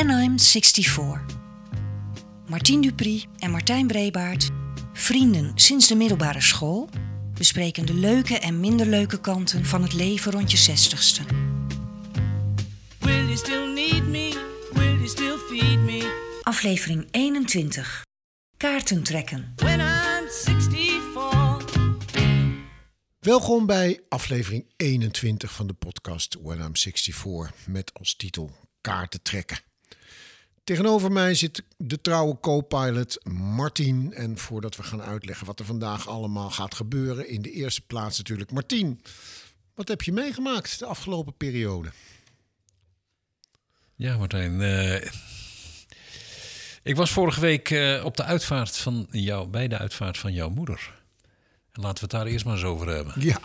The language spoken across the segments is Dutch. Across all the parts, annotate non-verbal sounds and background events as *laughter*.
When I'm 64. Martien Dupri en Martijn Brebaert, vrienden sinds de middelbare school, bespreken de leuke en minder leuke kanten van het leven rond je zestigste. Will you still need me? Will you still feed me? Aflevering 21. Kaarten trekken. When I'm 64. Welkom bij aflevering 21 van de podcast When I'm 64 met als titel Kaarten trekken. Tegenover mij zit de trouwe co-pilot Martien. En voordat we gaan uitleggen wat er vandaag allemaal gaat gebeuren, in de eerste plaats natuurlijk Martien. Wat heb je meegemaakt de afgelopen periode? Ja, Martijn. eh, ik was vorige week eh, op de uitvaart van jou, bij de uitvaart van jouw moeder. En laten we het daar eerst maar eens over hebben. Ja,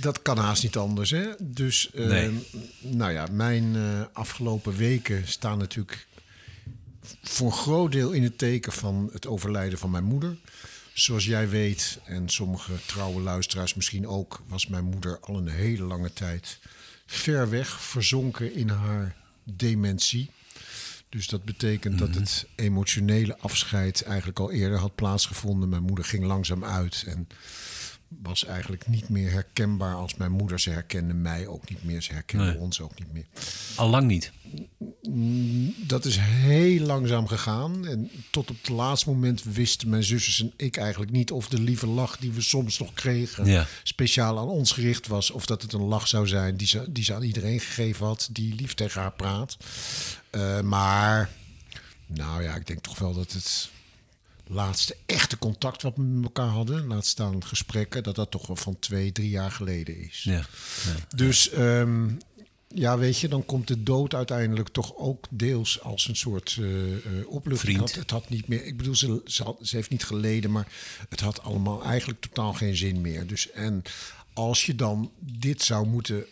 dat kan haast niet anders. Hè? Dus, eh, Nee. nou ja, mijn eh, afgelopen weken staan natuurlijk voor een groot deel in het teken van het overlijden van mijn moeder. Zoals jij weet, en sommige trouwe luisteraars misschien ook, was mijn moeder al een hele lange tijd ver weg, verzonken in haar dementie. Dus dat betekent dat het emotionele afscheid eigenlijk al eerder had plaatsgevonden. Mijn moeder ging langzaam uit en was eigenlijk niet meer herkenbaar als mijn moeder. Ze herkende mij ook niet meer, ze herkende Nee. ons ook niet meer. Al lang niet. Dat is heel langzaam gegaan. En tot op het laatste moment wisten mijn zusjes en ik eigenlijk niet of de lieve lach die we soms nog kregen, Ja. speciaal aan ons gericht was. Of dat het een lach zou zijn die ze, die ze aan iedereen gegeven had, die lief tegen haar praat. Eh, maar, nou ja, ik denk toch wel dat het laatste echte contact wat we met elkaar hadden, laat staan gesprekken, dat dat toch wel van twee, drie jaar geleden is. Ja. Dus ehm, ja, weet je, dan komt de dood uiteindelijk toch ook deels als een soort eh eh, opluchting. Het had, het had niet meer, ik bedoel, ze, ze, had- ze heeft niet geleden, maar het had allemaal eigenlijk totaal geen zin meer. Dus en als je dan dit zou moeten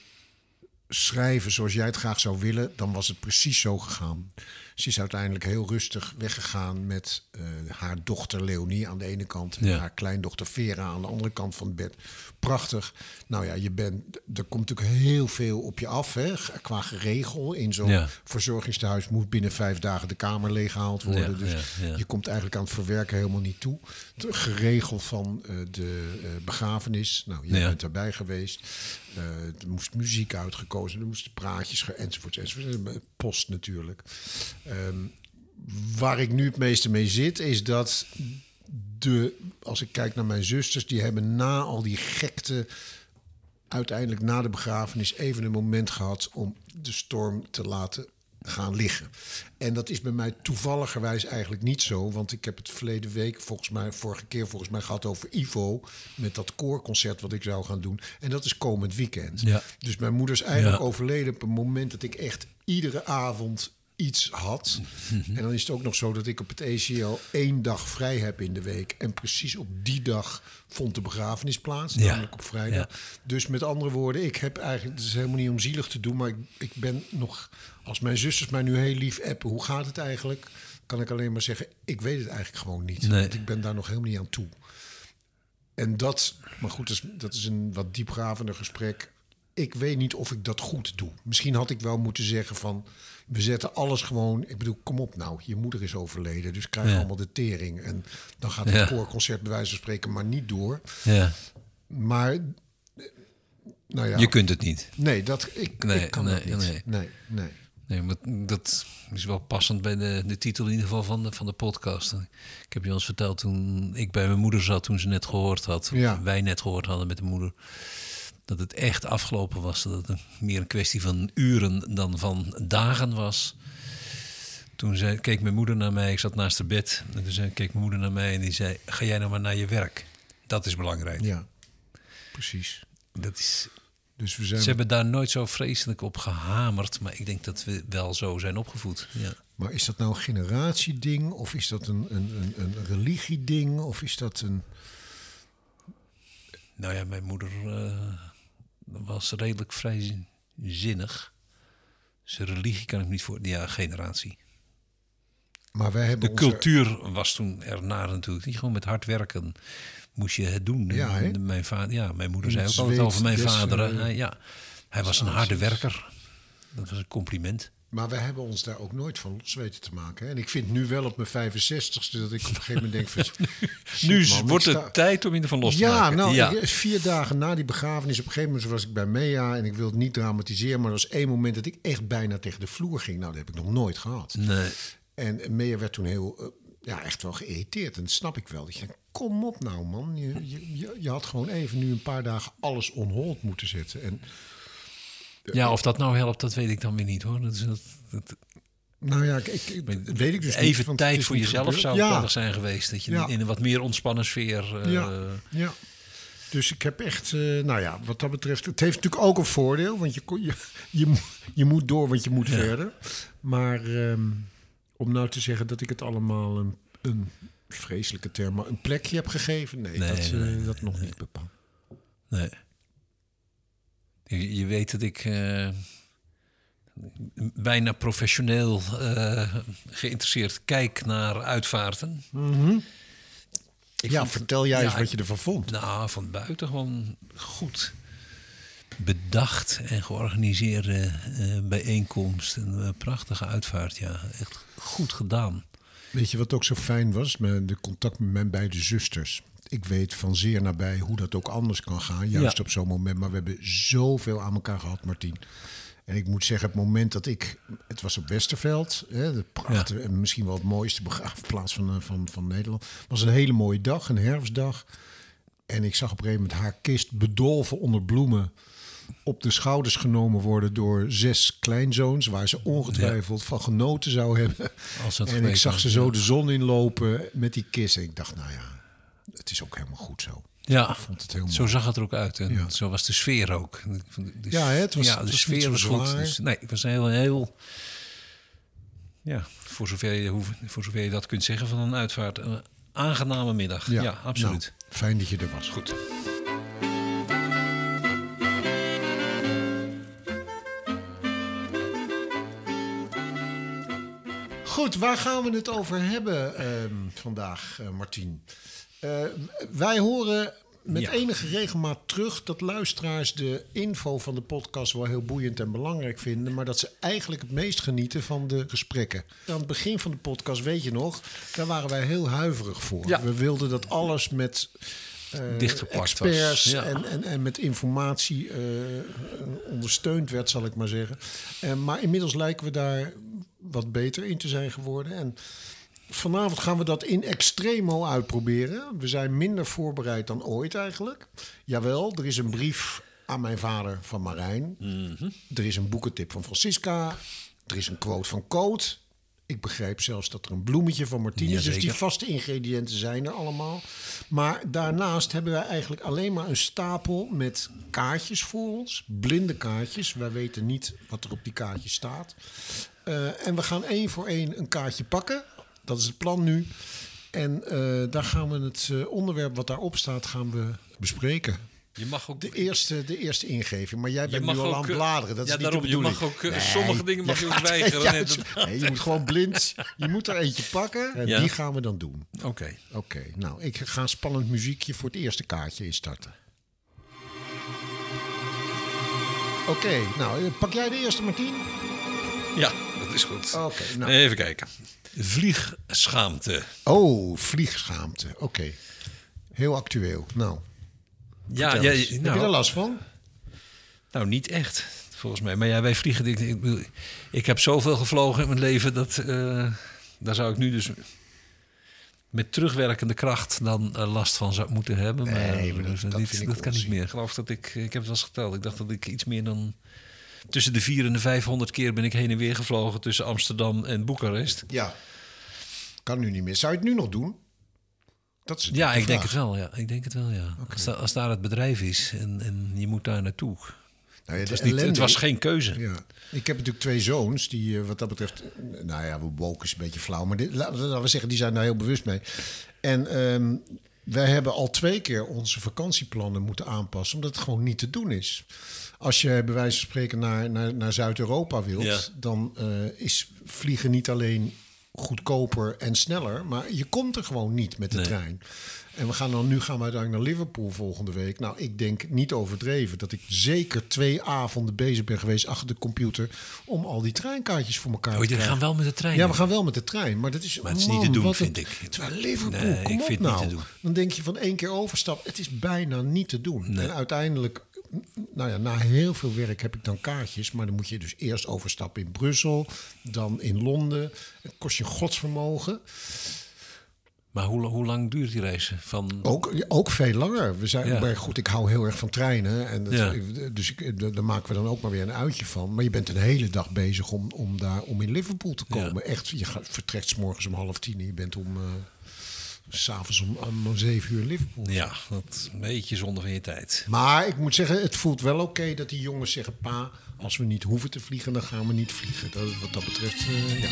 schrijven zoals jij het graag zou willen, dan was het precies zo gegaan. Ze is uiteindelijk heel rustig weggegaan met eh, haar dochter Leonie aan de ene kant en Ja. haar kleindochter Vera aan de andere kant van het bed. Prachtig. Nou ja, je bent, er komt natuurlijk heel veel op je af hè, qua geregel. In zo'n Ja. verzorgingstehuis moet binnen vijf dagen de kamer leeggehaald worden. Ja, dus ja, je komt eigenlijk aan het verwerken helemaal niet toe. Het geregel van eh, de eh, begrafenis. Nou, je Ja. bent erbij geweest. Eh, er moest muziek uitgekozen, er moesten praatjes ge- enzovoort, enzovoort. Post natuurlijk. Ehm, waar ik nu het meeste mee zit, is dat de, als ik kijk naar mijn zusters, die hebben na al die gekte uiteindelijk na de begrafenis even een moment gehad om de storm te laten gaan liggen. En dat is bij mij toevalligerwijs eigenlijk niet zo, want ik heb het verleden week, volgens mij, vorige keer volgens mij gehad over Ivo, met dat koorconcert wat ik zou gaan doen. En dat is komend weekend. Ja. Dus mijn moeder is eigenlijk Ja. overleden op een moment dat ik echt iedere avond iets had. *laughs* En dan is het ook nog zo dat ik op het ECL één dag vrij heb in de week. En precies op die dag vond de begrafenis plaats, Ja. namelijk op vrijdag. Ja. Dus met andere woorden, ik heb eigenlijk, het is helemaal niet om zielig te doen, maar ik, ik ben nog, als mijn zusters mij nu heel lief appen, hoe gaat het eigenlijk? Kan ik alleen maar zeggen, ik weet het eigenlijk gewoon niet. Nee. Want ik ben daar nog helemaal niet aan toe. En dat, maar goed, dat is, dat is een wat diepgravender gesprek. Ik weet niet of ik dat goed doe. Misschien had ik wel moeten zeggen van... we zetten alles gewoon... Ik bedoel, kom op nou, je moeder is overleden... dus krijg Ja. allemaal de tering. En dan gaat het Ja. koorconcert bij wijze van spreken maar niet door. ja. Maar, eh, nou ja... Je kunt het niet. Nee, dat, ik, Nee, ik kan nee, niet. nee. Nee, nee. Nee, maar dat is wel passend bij de, de titel in ieder geval van de, van de podcast. Ik heb je ons verteld toen ik bij mijn moeder zat, toen ze net gehoord had, Ja. wij net gehoord hadden met de moeder, dat het echt afgelopen was. Dat het meer een kwestie van uren dan van dagen was. Toen zei, keek mijn moeder naar mij, ik zat naast haar bed. En toen zei, keek mijn moeder naar mij en die zei, ga jij nou maar naar je werk. Dat is belangrijk. Ja, precies. Dat is, Dus we zijn... ze hebben daar nooit zo vreselijk op gehamerd, maar ik denk dat we wel zo zijn opgevoed. Ja. Maar is dat nou een generatieding? Of is dat een, een, een, een religieding? Of is dat een... Nou ja, mijn moeder eh, was redelijk vrijzinnig. Zijn religie kan ik niet voor. Ja, generatie. Maar wij hebben De onze- cultuur was toen ernaar natuurlijk. Die gewoon met hard werken moest je het doen. Ja, hè? En mijn, vader, ja, mijn moeder zei ook altijd over mijn vader. eh, ja, hij was een harde werker. Dat was een compliment. Maar we hebben ons daar ook nooit van los weten te maken. Hè? En ik vind nu wel op mijn 65ste dat ik op een gegeven moment denk van... *laughs* Nu man, wordt het tijd om je ervan los te ja, maken. nou, ja. ik- vier dagen na die begrafenis, op een gegeven moment was ik bij Mea en ik wil het niet dramatiseren, maar er was één moment dat ik echt bijna tegen de vloer ging. Nou, dat heb ik nog nooit gehad. Nee. En Mea werd toen heel, eh, ja, echt wel geïrriteerd. En dat snap ik wel. Dat je kom op nou man, je, je, je, je had gewoon even nu een paar dagen alles on hold moeten zetten. En Ja, of dat nou helpt, dat weet ik dan weer niet hoor. Dat is, dat, dat- nou ja, ik, ik, weet ik dus niet. even tijd voor jezelf zou Ja. zijn geweest. Dat je Ja. in een wat meer ontspannen sfeer... eh, Ja, ja. Dus ik heb echt, eh, nou ja, wat dat betreft, het heeft natuurlijk ook een voordeel, want je, je, je, je moet door, want je moet verder. Maar ehm, om nou te zeggen dat ik het allemaal een, een vreselijke term, maar een plekje heb gegeven, nee, Nee, dat, eh, nee, dat nog niet bepaald. Nee. Je, je weet dat ik eh, bijna professioneel eh, geïnteresseerd kijk naar uitvaarten. Ik ja, vond- vertel jij eens wat je ervan vond. Nou, van buiten gewoon goed bedacht en georganiseerde eh, bijeenkomst. Een prachtige uitvaart, ja. Echt goed gedaan. Weet je wat ook zo fijn was? De contact met mijn beide zusters. Ik weet van zeer nabij hoe dat ook anders kan gaan. Juist Ja. op zo'n moment. Maar we hebben zoveel aan elkaar gehad, Martien. En ik moet zeggen, het moment dat ik... Het was op Westerveld. Hè, de prachtige, en misschien wel het mooiste begraafplaats van, eh, van, van Nederland. Het was een hele mooie dag, een herfstdag. En ik zag op een gegeven moment haar kist bedolven onder bloemen... op de schouders genomen worden door zes kleinzoons... waar ze ongetwijfeld van genoten zou hebben. Als het en ik zag ze zo de zon inlopen met die kist. En ik dacht, nou ja, het is ook helemaal goed zo. Ja, Ik vond het heel mooi. zo zag het er ook uit. En Ja. zo was de sfeer ook. De, Ja, hè, het was- ja, het de was sfeer was goed. Dus, nee, het was heel, heel... Ja, voor zover, je, voor zover je dat kunt zeggen van een uitvaart. Een aangename middag. Ja, absoluut. Nou, fijn dat je er was. Goed. Goed, waar gaan we het over hebben ehm, vandaag, eh Martien? Eh, wij horen met Ja. enige regelmaat terug dat luisteraars de info van de podcast wel heel boeiend en belangrijk vinden, maar dat ze eigenlijk het meest genieten van de gesprekken. Aan het begin van de podcast, weet je nog, daar waren wij heel huiverig voor. Ja. We wilden dat alles met was, experts ja. en, en, en met informatie eh, ondersteund werd, zal ik maar zeggen. Maar inmiddels lijken we daar wat beter in te zijn geworden. En vanavond gaan we dat in extremo uitproberen. We zijn minder voorbereid dan ooit eigenlijk. Jawel, er is een brief aan mijn vader van Marijn. Er is een boekentip van Francisca. Er is een quote van Coot. Ik begrijp zelfs dat er een bloemetje van Martine is. Dus die vaste ingrediënten zijn er allemaal. Maar daarnaast hebben wij eigenlijk alleen maar een stapel met kaartjes voor ons. Blinde kaartjes. Wij weten niet wat er op die kaartjes staat. Eh, en we gaan één voor één een kaartje pakken. Dat is het plan nu. En eh, daar gaan we het eh, onderwerp wat daarop staat gaan we bespreken. Je mag ook... De eerste, de eerste ingeving. Maar jij bent nu al aan het eh, bladeren. Dat ja, is niet daarom, je mag ook, sommige dingen mag je ook *laughs* weigeren. *laughs* Nee, je moet gewoon blind. Je moet er eentje pakken. En Ja. die gaan we dan doen. Oké. Oké, nou, ik ga een spannend muziekje voor het eerste kaartje instarten. Oké, nou, pak jij de eerste, Martien? Ja, dat is goed. Oké, nou. Even kijken. Vliegschaamte. Oh, vliegschaamte. Oké. Heel actueel. Nou, Ja, ja, eens. heb je nou, er last van? Nou, niet echt, volgens mij. Maar ja, wij vliegen... Ik, ik, ik heb zoveel gevlogen in mijn leven dat... eh, daar zou ik nu dus met terugwerkende kracht dan eh, last van zou moeten hebben. Maar, Nee, maar dat- dat dat kan niet meer. Ik geloof dat ik... Ik heb het wel eens geteld. Ik dacht dat ik iets meer dan... Tussen de 400 en de 500 keer ben ik heen en weer gevlogen... tussen Amsterdam en Boekarest. Ja. Kan nu niet meer. Zou je het nu nog doen? Dat is Ja, ik de denk het wel. Ja. Ik denk het wel, ja. Als, da- als daar het bedrijf is en, en je moet daar naartoe. Nou ja, Het was, niet, het was geen keuze. Ja. Ik heb natuurlijk twee zoons die eh, wat dat betreft... Nou ja, we woken is een beetje flauw. Maar dit, laten we- zeggen, die zijn daar heel bewust mee. En ehm, wij hebben al twee keer onze vakantieplannen moeten aanpassen... omdat het gewoon niet te doen is. Als je bij wijze van spreken naar, naar, naar Zuid-Europa wilt... Ja. dan eh, is vliegen niet alleen goedkoper en sneller. Maar je komt er gewoon niet met de Nee. trein. En we gaan dan, nu gaan we uiteindelijk naar Liverpool volgende week. Nou, ik denk niet overdreven dat ik zeker twee avonden bezig ben geweest achter de computer om al die treinkaartjes voor elkaar Oh, te krijgen. gaan wel met de trein? Ja, we gaan wel met de trein. Maar dat is, Maar het is man, niet te doen, vind een- ik. Terwijl Liverpool, Nee, kom ik op vind het niet nou. te doen. Dan denk je van één keer overstap. Het is bijna niet te doen. En uiteindelijk, nou ja, na heel veel werk heb ik dan kaartjes. Maar dan moet je dus eerst overstappen in Brussel. Dan in Londen. Het kost je godsvermogen. Maar hoe, hoe lang duurt die reis? Van, Ook, ook veel langer. We zijn, Ja. maar goed, ik hou heel erg van treinen. En dat- Ja. Dus ik, daar maken we dan ook maar weer een uitje van. Maar je bent een hele dag bezig om, om, daar, om in Liverpool te Ja. komen. Echt, je gaat, vertrekt 's morgens om half tien en je bent om... eh, s'avonds om, om zeven uur in Liverpool. Ja, dat is een beetje zonde van je tijd. Maar ik moet zeggen, het voelt wel oké dat die jongens zeggen... pa, als we niet hoeven te vliegen, dan gaan we niet vliegen. Dat, wat dat betreft, eh, ja.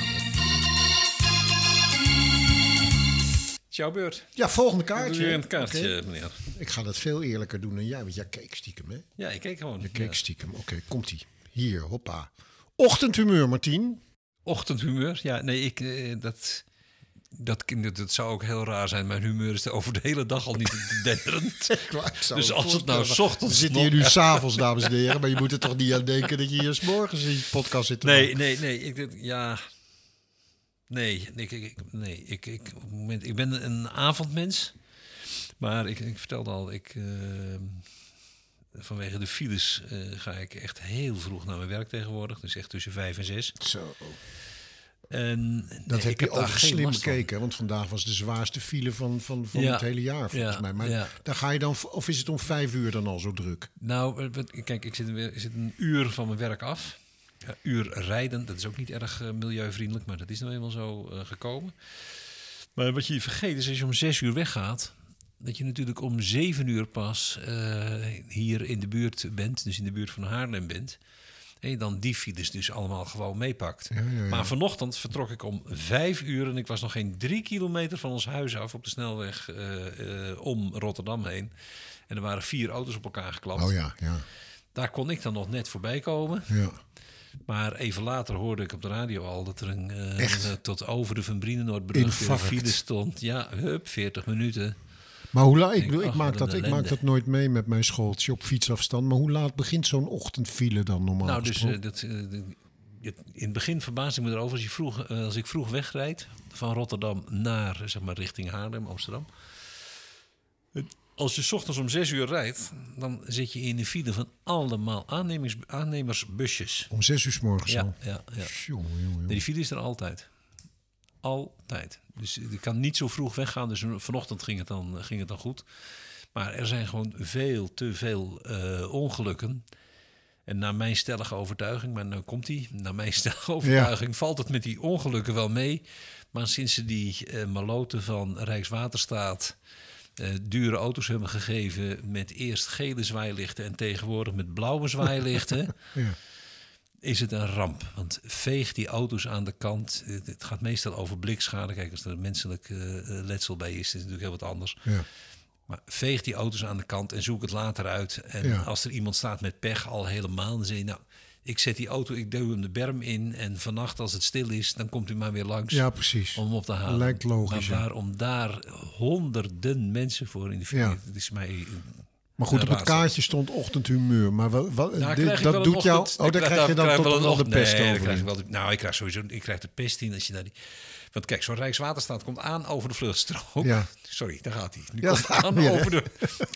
Jouw beurt. Ja, volgende Doe kaartje. je een kaartje, meneer. Ik ga dat veel eerlijker doen dan jij, want jij keek stiekem, hè? Ja, ik keek gewoon. Je keek Ja. stiekem. Oké, komt-ie. Hier, hoppa. Ochtendhumeur, Martien. Ochtendhumeur? Ja, nee, ik, eh, dat, dat, dat, dat zou ook heel raar zijn. Mijn humeur is over de hele dag al niet denderend. *laughs* Dus als het nou 's ochtends We zitten hier nu *laughs* s'avonds, dames en heren. Maar je moet er toch niet aan denken dat je hier 's morgens in je podcast zit te Nee, maken. nee, nee. Ik, ja. Nee, ik, ik, ik- nee ik, ik, op het moment, ik ben een avondmens. Maar ik, ik vertelde al, ik, eh, vanwege de files eh, ga ik echt heel vroeg naar mijn werk tegenwoordig. Dus echt tussen vijf en zes. Zo. En Dat heb je geen slim bekeken. Want vandaag was de zwaarste file van, van, van Ja. het hele jaar, volgens Ja, mij. Maar ja. daar ga je dan... Of is het om vijf uur dan al zo druk? Nou, kijk, ik zit, weer- ik zit een uur van mijn werk af. Ja, uur rijden, dat is ook niet erg eh, milieuvriendelijk, maar dat is nou eenmaal zo eh, gekomen. Maar wat je vergeet is als je om zes uur weggaat, dat je natuurlijk om zeven uur pas eh, hier in de buurt bent, dus in de buurt van Haarlem bent. Je dan die files dus allemaal gewoon meepakt. Ja, ja, ja. Maar vanochtend vertrok ik om vijf uur en ik was nog geen drie kilometer van ons huis af op de snelweg eh, eh, om Rotterdam heen. En er waren vier auto's op elkaar geklapt. Oh ja, ja, Daar kon ik dan nog net voorbij komen. ja. Maar even later hoorde ik op de radio al dat er een, eh, tot over de Van Brienenoordbrug file stond. Ja, hup, 40 minuten. Maar hoe laat... Ik, bedoel, ik, ach, maak dat, ik maak dat nooit mee met mijn schooltje op fietsafstand. Maar hoe laat begint zo'n ochtendfile dan normaal nou, dus gesproken? eh, dat, eh, de- in het begin verbaasde ik me erover als, je vroeg, eh, als ik vroeg wegrijd van Rotterdam naar zeg maar, richting Haarlem, Amsterdam. Als je 's ochtends om 6 uur rijdt, dan zit je in de file van allemaal aannemers, aannemersbusjes. Om zes uur s morgens Ja, al. ja, ja. Jongen, jongen, jongen. Nee, die file is er altijd. Altijd. Dus ik kan niet zo vroeg weggaan. Dus vanochtend ging het dan, ging het dan goed. Maar er zijn gewoon veel te veel eh, ongelukken. En naar mijn stellige overtuiging, maar nu komt die. Naar mijn *laughs* stellige overtuiging valt het met die ongelukken wel mee. Maar sinds ze die eh maloten van Rijkswaterstaat eh, dure auto's hebben gegeven met eerst gele zwaailichten en tegenwoordig met blauwe *laughs* zwaailichten Ja. Is het een ramp. Want veeg die auto's aan de kant. Het gaat meestal over blikschade. Kijk, als er menselijk eh, eh, letsel bij is, is het natuurlijk heel wat anders. Ja. Maar veeg die auto's aan de kant en zoek het later uit. En Ja. als er iemand staat met pech al helemaal, dan zeg je... nou, ik zet die auto, ik duw hem de berm in... en vannacht als het stil is, dan komt u maar weer langs ja, precies. om hem op te halen. Lijkt logisch, Maar waarom daar honderden mensen voor in de file... Ja. Het is mij... Maar goed, op het kaartje stond ochtendhumeur. Maar wat, Nou, dit- dat doet jou... Oh, daar krijg- krijg je dan krijg toch wel de pest nee, over. ik wel nou, ik krijg sowieso ik krijg de pest in als je naar die... Want kijk, zo'n Rijkswaterstaat komt aan over de vluchtstrook. Ja. Sorry, daar gaat hij. Nu Ja, komt *laughs* aan over, de,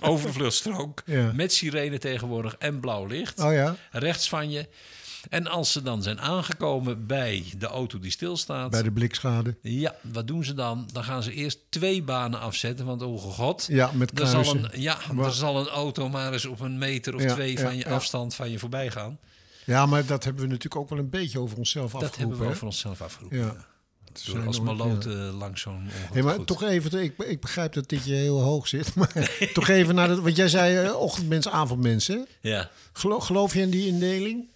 over de vluchtstrook. Ja. Met sirene tegenwoordig en blauw licht. Oh ja, Rechts van je. En als ze dan zijn aangekomen bij de auto die stilstaat... bij de blikschade. Ja, wat doen ze dan? Dan gaan ze eerst twee banen afzetten. Want oh god, Ja, met er zal, kruisen. een, ja, er zal een auto maar eens op een meter of Ja, twee ja, van je ja. afstand van je voorbij gaan. Ja, maar dat hebben we natuurlijk ook wel een beetje over onszelf Dat afgeroepen. hebben we hè? over onszelf afgeroepen. Ja. Door als maloot ja. eh, langs zo'n. Hey, maar Goed. toch even, ik, ik begrijp dat dit je heel hoog zit. *laughs* Maar toch even naar dat, want jij zei eh, ochtendmens, avondmens. Hè? Ja. Geloof, geloof je in die indeling?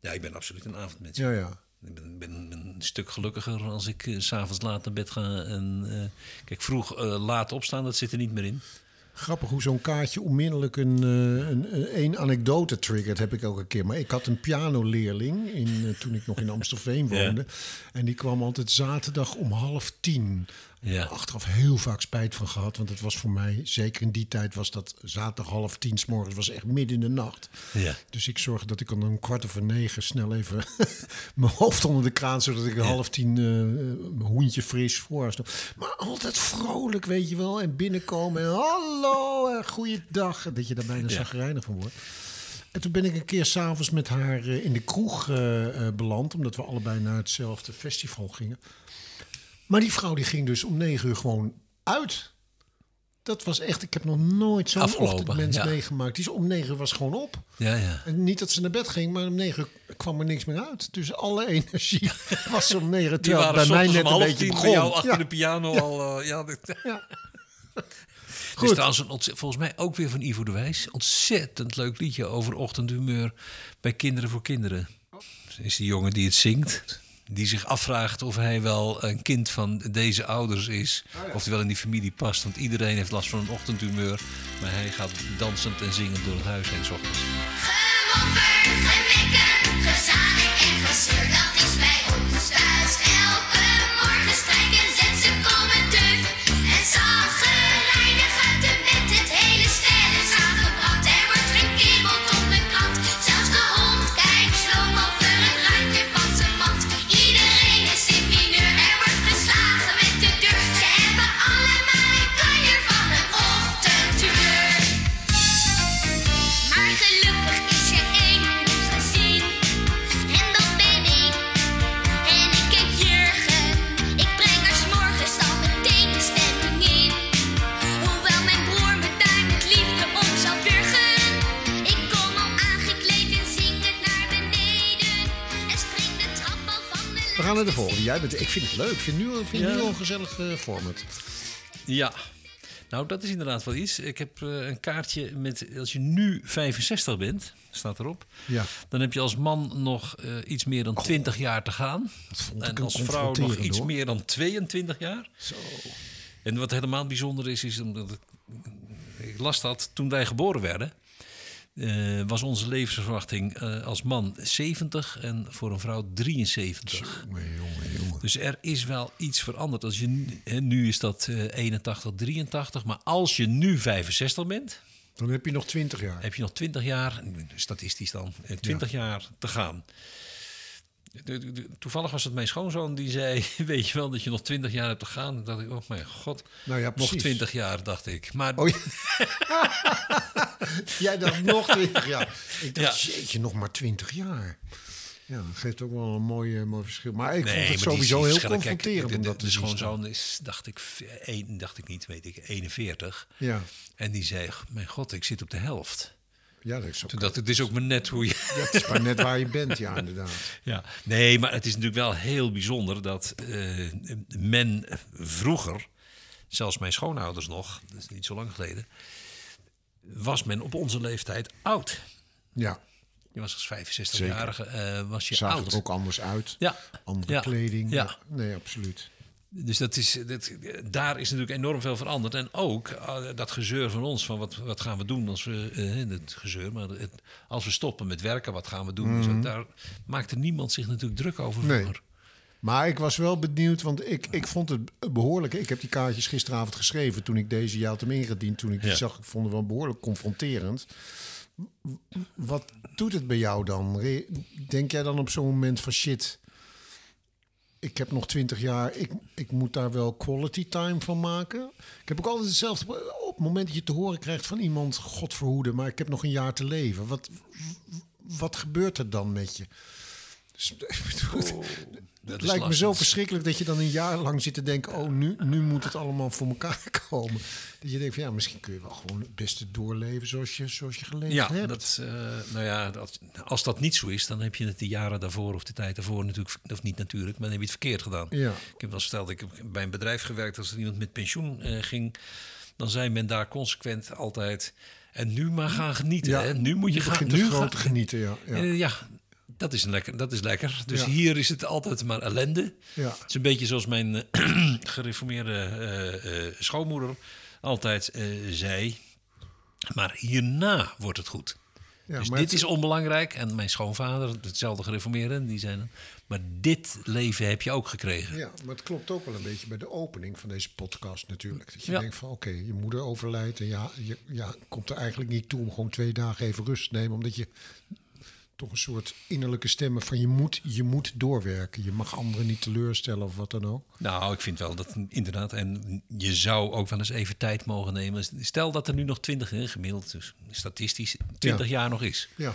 Ja, ik ben absoluut een avondmens. Ja, ja. Ik ben, ben, ben een stuk gelukkiger als ik s s'avonds laat naar bed ga. En, eh, kijk, vroeg eh, laat opstaan, dat zit er niet meer in. Grappig hoe zo'n kaartje onmiddellijk een, eh, een, een, anekdote triggert, heb ik elke keer. Maar ik had een pianoleerling in, eh, toen ik nog in Amstelveen *laughs* woonde. En die kwam altijd zaterdag om half tien. Ja. Achteraf heel vaak spijt van gehad. Want het was voor mij, zeker in die tijd, was dat zaterdag half tien s morgens, was echt midden in de nacht. Ja. Dus ik zorgde dat ik om een kwart over negen snel even *laughs* mijn hoofd onder de kraan, zodat ik half tien eh, mijn hoentje fris voor stond. Maar altijd vrolijk, weet je wel. En binnenkomen en hallo, en goeiedag. Dat je daar bijna Ja. zagrijnig van wordt. En toen ben ik een keer s'avonds met haar eh, in de kroeg eh, eh, beland, omdat we allebei naar hetzelfde festival gingen. Maar die vrouw die ging dus om negen uur gewoon uit. Dat was echt, ik heb nog nooit zo'n ochtendmens ja. meegemaakt. Die is om negen uur was gewoon op. Ja, ja. En niet dat ze naar bed ging, maar om negen uur kwam er niks meer uit. Dus alle energie *laughs* was om negen uur. Bij mij net een beetje begon. bij jou achter Ja, de piano al... eh, ja. Het *laughs* *laughs* is trouwens een volgens mij ook weer van Ivo de Wijs. Ontzettend leuk liedje over ochtendhumeur bij Kinderen voor Kinderen. Is die jongen die het zingt. Die zich afvraagt of hij wel een kind van deze ouders is. Of hij wel in die familie past. Want iedereen heeft last van een ochtendhumeur. Maar hij gaat dansend en zingend door het huis heen. 's ochtends. Gemopper, gemekken, gezanik en gezeur, dat is bij ons thuis. Elke morgen strijken zet ze komen teuf. En gaan naar de volgende. Jij bent, ik vind het leuk. Ik vind nu, vind Ja. nu al een gezellig eh, format. Ja. Nou, dat is inderdaad wel iets. Ik heb eh, een kaartje met... Als je nu 65 bent, staat erop... Ja. Dan heb je als man nog eh, iets meer dan 20 jaar te gaan. En als vrouw nog iets hoor. meer dan 22 jaar. Zo. En wat helemaal bijzonder is, is omdat ik, ik las dat toen wij geboren werden. Eh, was onze levensverwachting eh, als man 70 en voor een vrouw 73. Jongen, jongen, jongen. Dus er is wel iets veranderd. Als je, nu- hè, nu is dat eh, 81, 83. Maar als je nu 65 bent, Dan heb je nog 20 jaar. heb je nog 20 jaar, statistisch dan, eh, 20 jaar te gaan. De- de- de- toevallig was het mijn schoonzoon die zei: *laughs* Weet je wel dat je nog 20 jaar hebt te gaan? En dacht ik: Oh mijn god, Nou ja, nog. 20 jaar, dacht ik. Maar Oh, ja. *laughs* Jij dacht nog 20 jaar. *laughs* Ik dacht, Ja. jeetje, nog maar 20 jaar. Ja, dat geeft ook wel een mooi, eh, mooi verschil. Maar ik vond het sowieso heel verschillen. Kijk, confronterend. de- de, de schoonzoon is, dacht ik, één, dacht ik niet, weet ik, 41. Ja, En die zei: Mijn god, ik zit op de helft. Ja, dat is ook. Toen dacht ik: Het is ook maar net hoe je. Ja, het is maar net waar je bent, ja, inderdaad. *laughs* Ja, nee, maar het is natuurlijk wel heel bijzonder dat eh, men vroeger, zelfs mijn schoonouders nog, dat is niet zo lang geleden, was men op onze leeftijd oud. Ja, Je was als 65-jarige, eh, was je zag oud. er ook anders uit. Ja. Andere Ja. kleding. Ja. Nee, absoluut. Dus dat is, dat, daar is natuurlijk enorm veel veranderd. En ook eh, dat gezeur van ons, van wat, wat gaan we doen als we... eh, het gezeur, maar het, als we stoppen met werken, wat gaan we doen? en zo, daar maakte niemand zich natuurlijk druk over Nee. vroeger. Maar ik was wel benieuwd, want ik, ik vond het behoorlijk. Ik heb die kaartjes gisteravond geschreven toen ik deze. Je had hem ingediend. Toen ik die zag, ik vond het wel behoorlijk confronterend. Wat doet het bij jou dan? Denk jij dan op zo'n moment van shit? Ik heb nog twintig jaar. Ik, ik moet daar wel quality time van maken. Ik heb ook altijd hetzelfde. Op het moment dat je te horen krijgt van iemand, God verhoede, maar ik heb nog een jaar te leven. Wat, wat gebeurt er dan met je? Dus, *laughs* Dat het lijkt me zo verschrikkelijk dat je dan een jaar lang zit te denken: oh, nu, nu moet het allemaal voor elkaar *laughs* komen. Dat je denkt: van ja, misschien kun je wel gewoon het beste doorleven zoals je, zoals je geleefd Ja, hebt. dat, eh, nou ja, dat, als dat niet zo is, dan heb je het de jaren daarvoor of de tijd daarvoor natuurlijk, of niet natuurlijk, maar dan heb je het verkeerd gedaan. Ja. Ik heb wel eens verteld, ik heb bij een bedrijf gewerkt, als er iemand met pensioen eh, ging, dan zei men daar consequent altijd, en nu maar gaan genieten. Ja, hè? Nu moet je, gaan, begint nu groot gaan- genieten. Ja, ja. Eh, ja, dat is, lekker, dat is lekker. Dus Ja. hier is het altijd maar ellende. Ja. Het is een beetje zoals mijn eh, *clears throat* gereformeerde eh, eh, schoonmoeder. altijd zei. Maar hierna wordt het goed. Ja, dus dit het- is onbelangrijk. En mijn schoonvader, hetzelfde gereformeerde, die zei dan... Maar dit leven heb je ook gekregen. Ja, maar het klopt ook wel een beetje bij de opening van deze podcast natuurlijk. Dat je denkt van oké, je moeder overlijdt en ja, je ja, komt er eigenlijk niet toe om gewoon twee dagen even rust te nemen. Omdat je toch een soort innerlijke stemmen van je moet, je moet doorwerken. Je mag anderen niet teleurstellen of wat dan ook. Nou, ik vind wel dat inderdaad. En je zou ook wel eens even tijd mogen nemen. Stel dat er nu nog 20, hè, gemiddeld, dus statistisch 20 Ja. jaar nog is. Ja,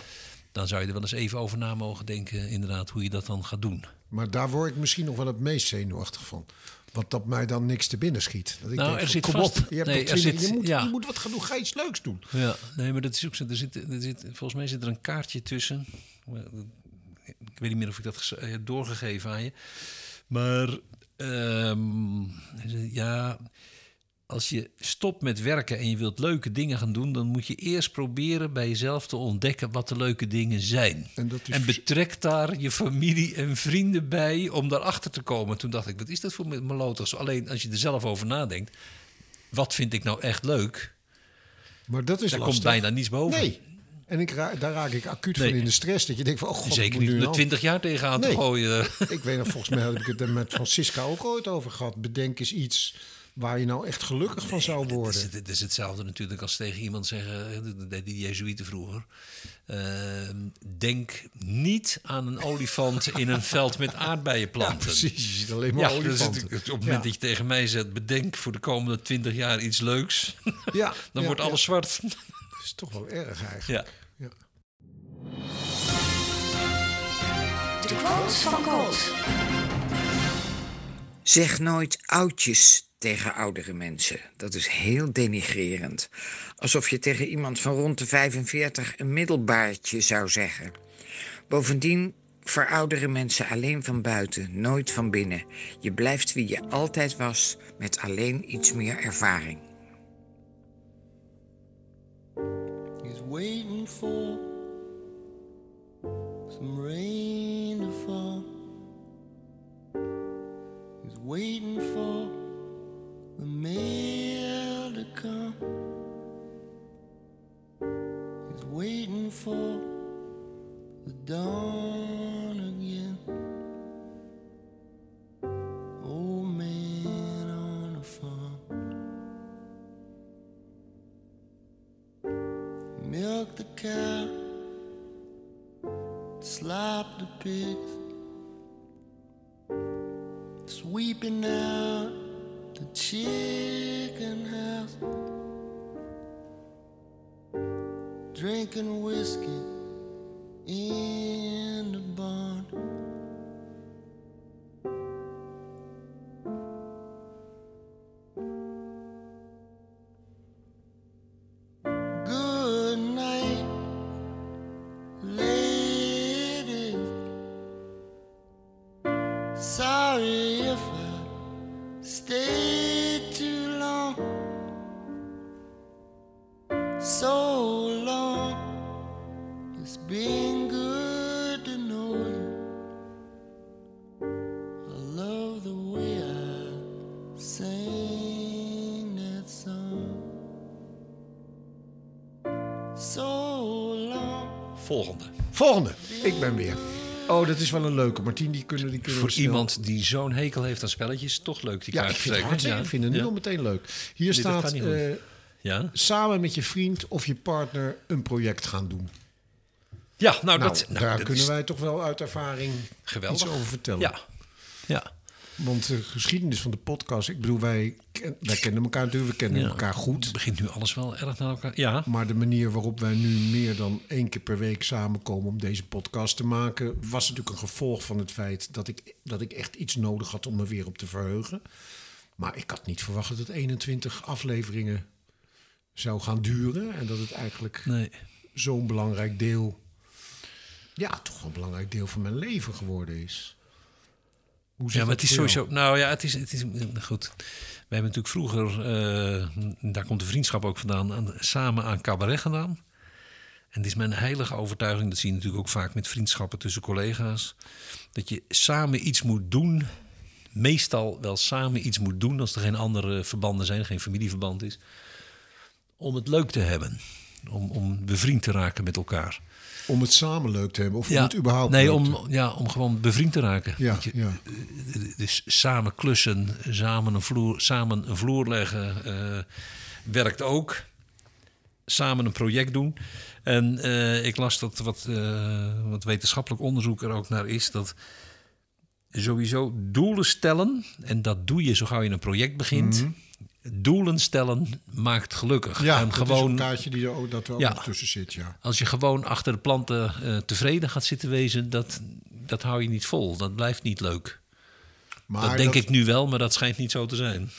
Dan zou je er wel eens even over na mogen denken, inderdaad, hoe je dat dan gaat doen. maar daar word ik misschien nog wel het meest zenuwachtig van. Want dat mij dan niks te binnen schiet. Dat ik Nou, denk er zit kom vast- op, je, hebt nee, er 20 zit- je, moet, ja. je moet wat gaan doen, ga iets leuks doen. Ja, nee, maar dat is ook zo. Er zit, er zit, volgens mij zit er een kaartje tussen. Ik weet niet meer of ik dat ges- eh, heb doorgegeven aan je. Maar ehm, ja, als je stopt met werken en je wilt leuke dingen gaan doen, dan moet je eerst proberen bij jezelf te ontdekken wat de leuke dingen zijn. En dat is en betrek daar je familie en vrienden bij om daarachter te komen. Toen dacht ik, wat is dat voor meloters? Alleen als je er zelf over nadenkt, wat vind ik nou echt leuk? Maar dat is Daar lastig. komt bijna niets boven. Nee. En ik daar raak ik acuut Nee. van in de stress. Dat je denkt van, oh god, ik Zeker niet nu een 20 jaar tegenaan Nee. te gooien. Ik weet nog, volgens mij heb ik het er met Francisca ook ooit over gehad. Bedenk eens iets waar je nou echt gelukkig van zou Het worden. is, het is hetzelfde natuurlijk als tegen iemand zeggen, die Jezuïeten vroeger. Ehm, denk niet aan een olifant in een veld met *laughs* aardbeienplanten. Ja, precies. Je ziet alleen maar Ja, dus olifanten. het- op het moment Ja. dat je tegen mij zegt, bedenk voor de komende 20 jaar iets leuks, Ja, *laughs* dan ja, wordt alles ja. zwart. Dat is toch wel erg eigenlijk. Ja. Ja. De quote van Colt. Zeg nooit oudjes tegen oudere mensen. Dat is heel denigrerend. Alsof je tegen iemand van rond de 45 een middelbaartje zou zeggen. Bovendien verouderen mensen alleen van buiten, nooit van binnen. Je blijft wie je altijd was, met alleen iets meer ervaring. He's waiting for some rain waiting for the mail to come. He's waiting for the dawn again. Old man on farm. milk the cow, slop the pigs, sweeping out the chicken house, drinking whiskey in the barn. Volgende. Ik ben weer. Oh, dat is wel een leuke. Martien, die kunnen, die kunnen Voor we iemand die zo'n hekel heeft aan spelletjes, toch leuk die Ja, kaart ik vind het trekken. hartstikke. Ja. Ik vind het nu Ja. al meteen leuk. Hier Nee, staat eh, Ja, samen met je vriend of je partner een project gaan doen. ja nou, Nou, dat, nou, daar dat kunnen is wij toch wel uit ervaring geweldig. iets over vertellen. Ja, ja. Want de geschiedenis van de podcast, ik bedoel, wij, ken- wij kennen elkaar natuurlijk, we kennen Ja. elkaar goed. Het begint nu alles wel erg naar elkaar. Ja, Maar de manier waarop wij nu meer dan één keer per week samenkomen om deze podcast te maken, was natuurlijk een gevolg van het feit dat ik, dat ik echt iets nodig had om me weer op te verheugen. Maar ik had niet verwacht dat het 21 afleveringen zou gaan duren. En dat het eigenlijk nee. zo'n belangrijk deel, ja, toch een belangrijk deel van mijn leven geworden is. Hoe Ja, maar het is sowieso. Nou ja, het is, het is goed. We hebben natuurlijk vroeger, eh, daar komt de vriendschap ook vandaan, aan, samen aan cabaret gedaan. En het is mijn heilige overtuiging, dat zie je natuurlijk ook vaak met vriendschappen tussen collega's, dat je samen iets moet doen meestal wel samen iets moet doen als er geen andere verbanden zijn, geen familieverband is, om het leuk te hebben. Om, om bevriend te raken met elkaar. Om het samen leuk te hebben of om het überhaupt nee, om, ja, om gewoon bevriend te raken. Ja, je- ja. Dus samen klussen, samen een vloer, samen een vloer leggen, eh, werkt ook. Samen een project doen. En eh, ik las dat wat, eh, wat wetenschappelijk onderzoek er ook naar is... dat sowieso doelen stellen, en dat doe je zo gauw je een project begint... Doelen stellen maakt gelukkig. Ja, en dat is een gewoon kaartje die er ook, dat er ook Ja. nog tussen zit, ja. als je gewoon achter de planten eh, tevreden gaat zitten wezen, dat, dat hou je niet vol. Dat blijft niet leuk. Maar dat denk ik nu wel, maar dat schijnt niet zo te zijn.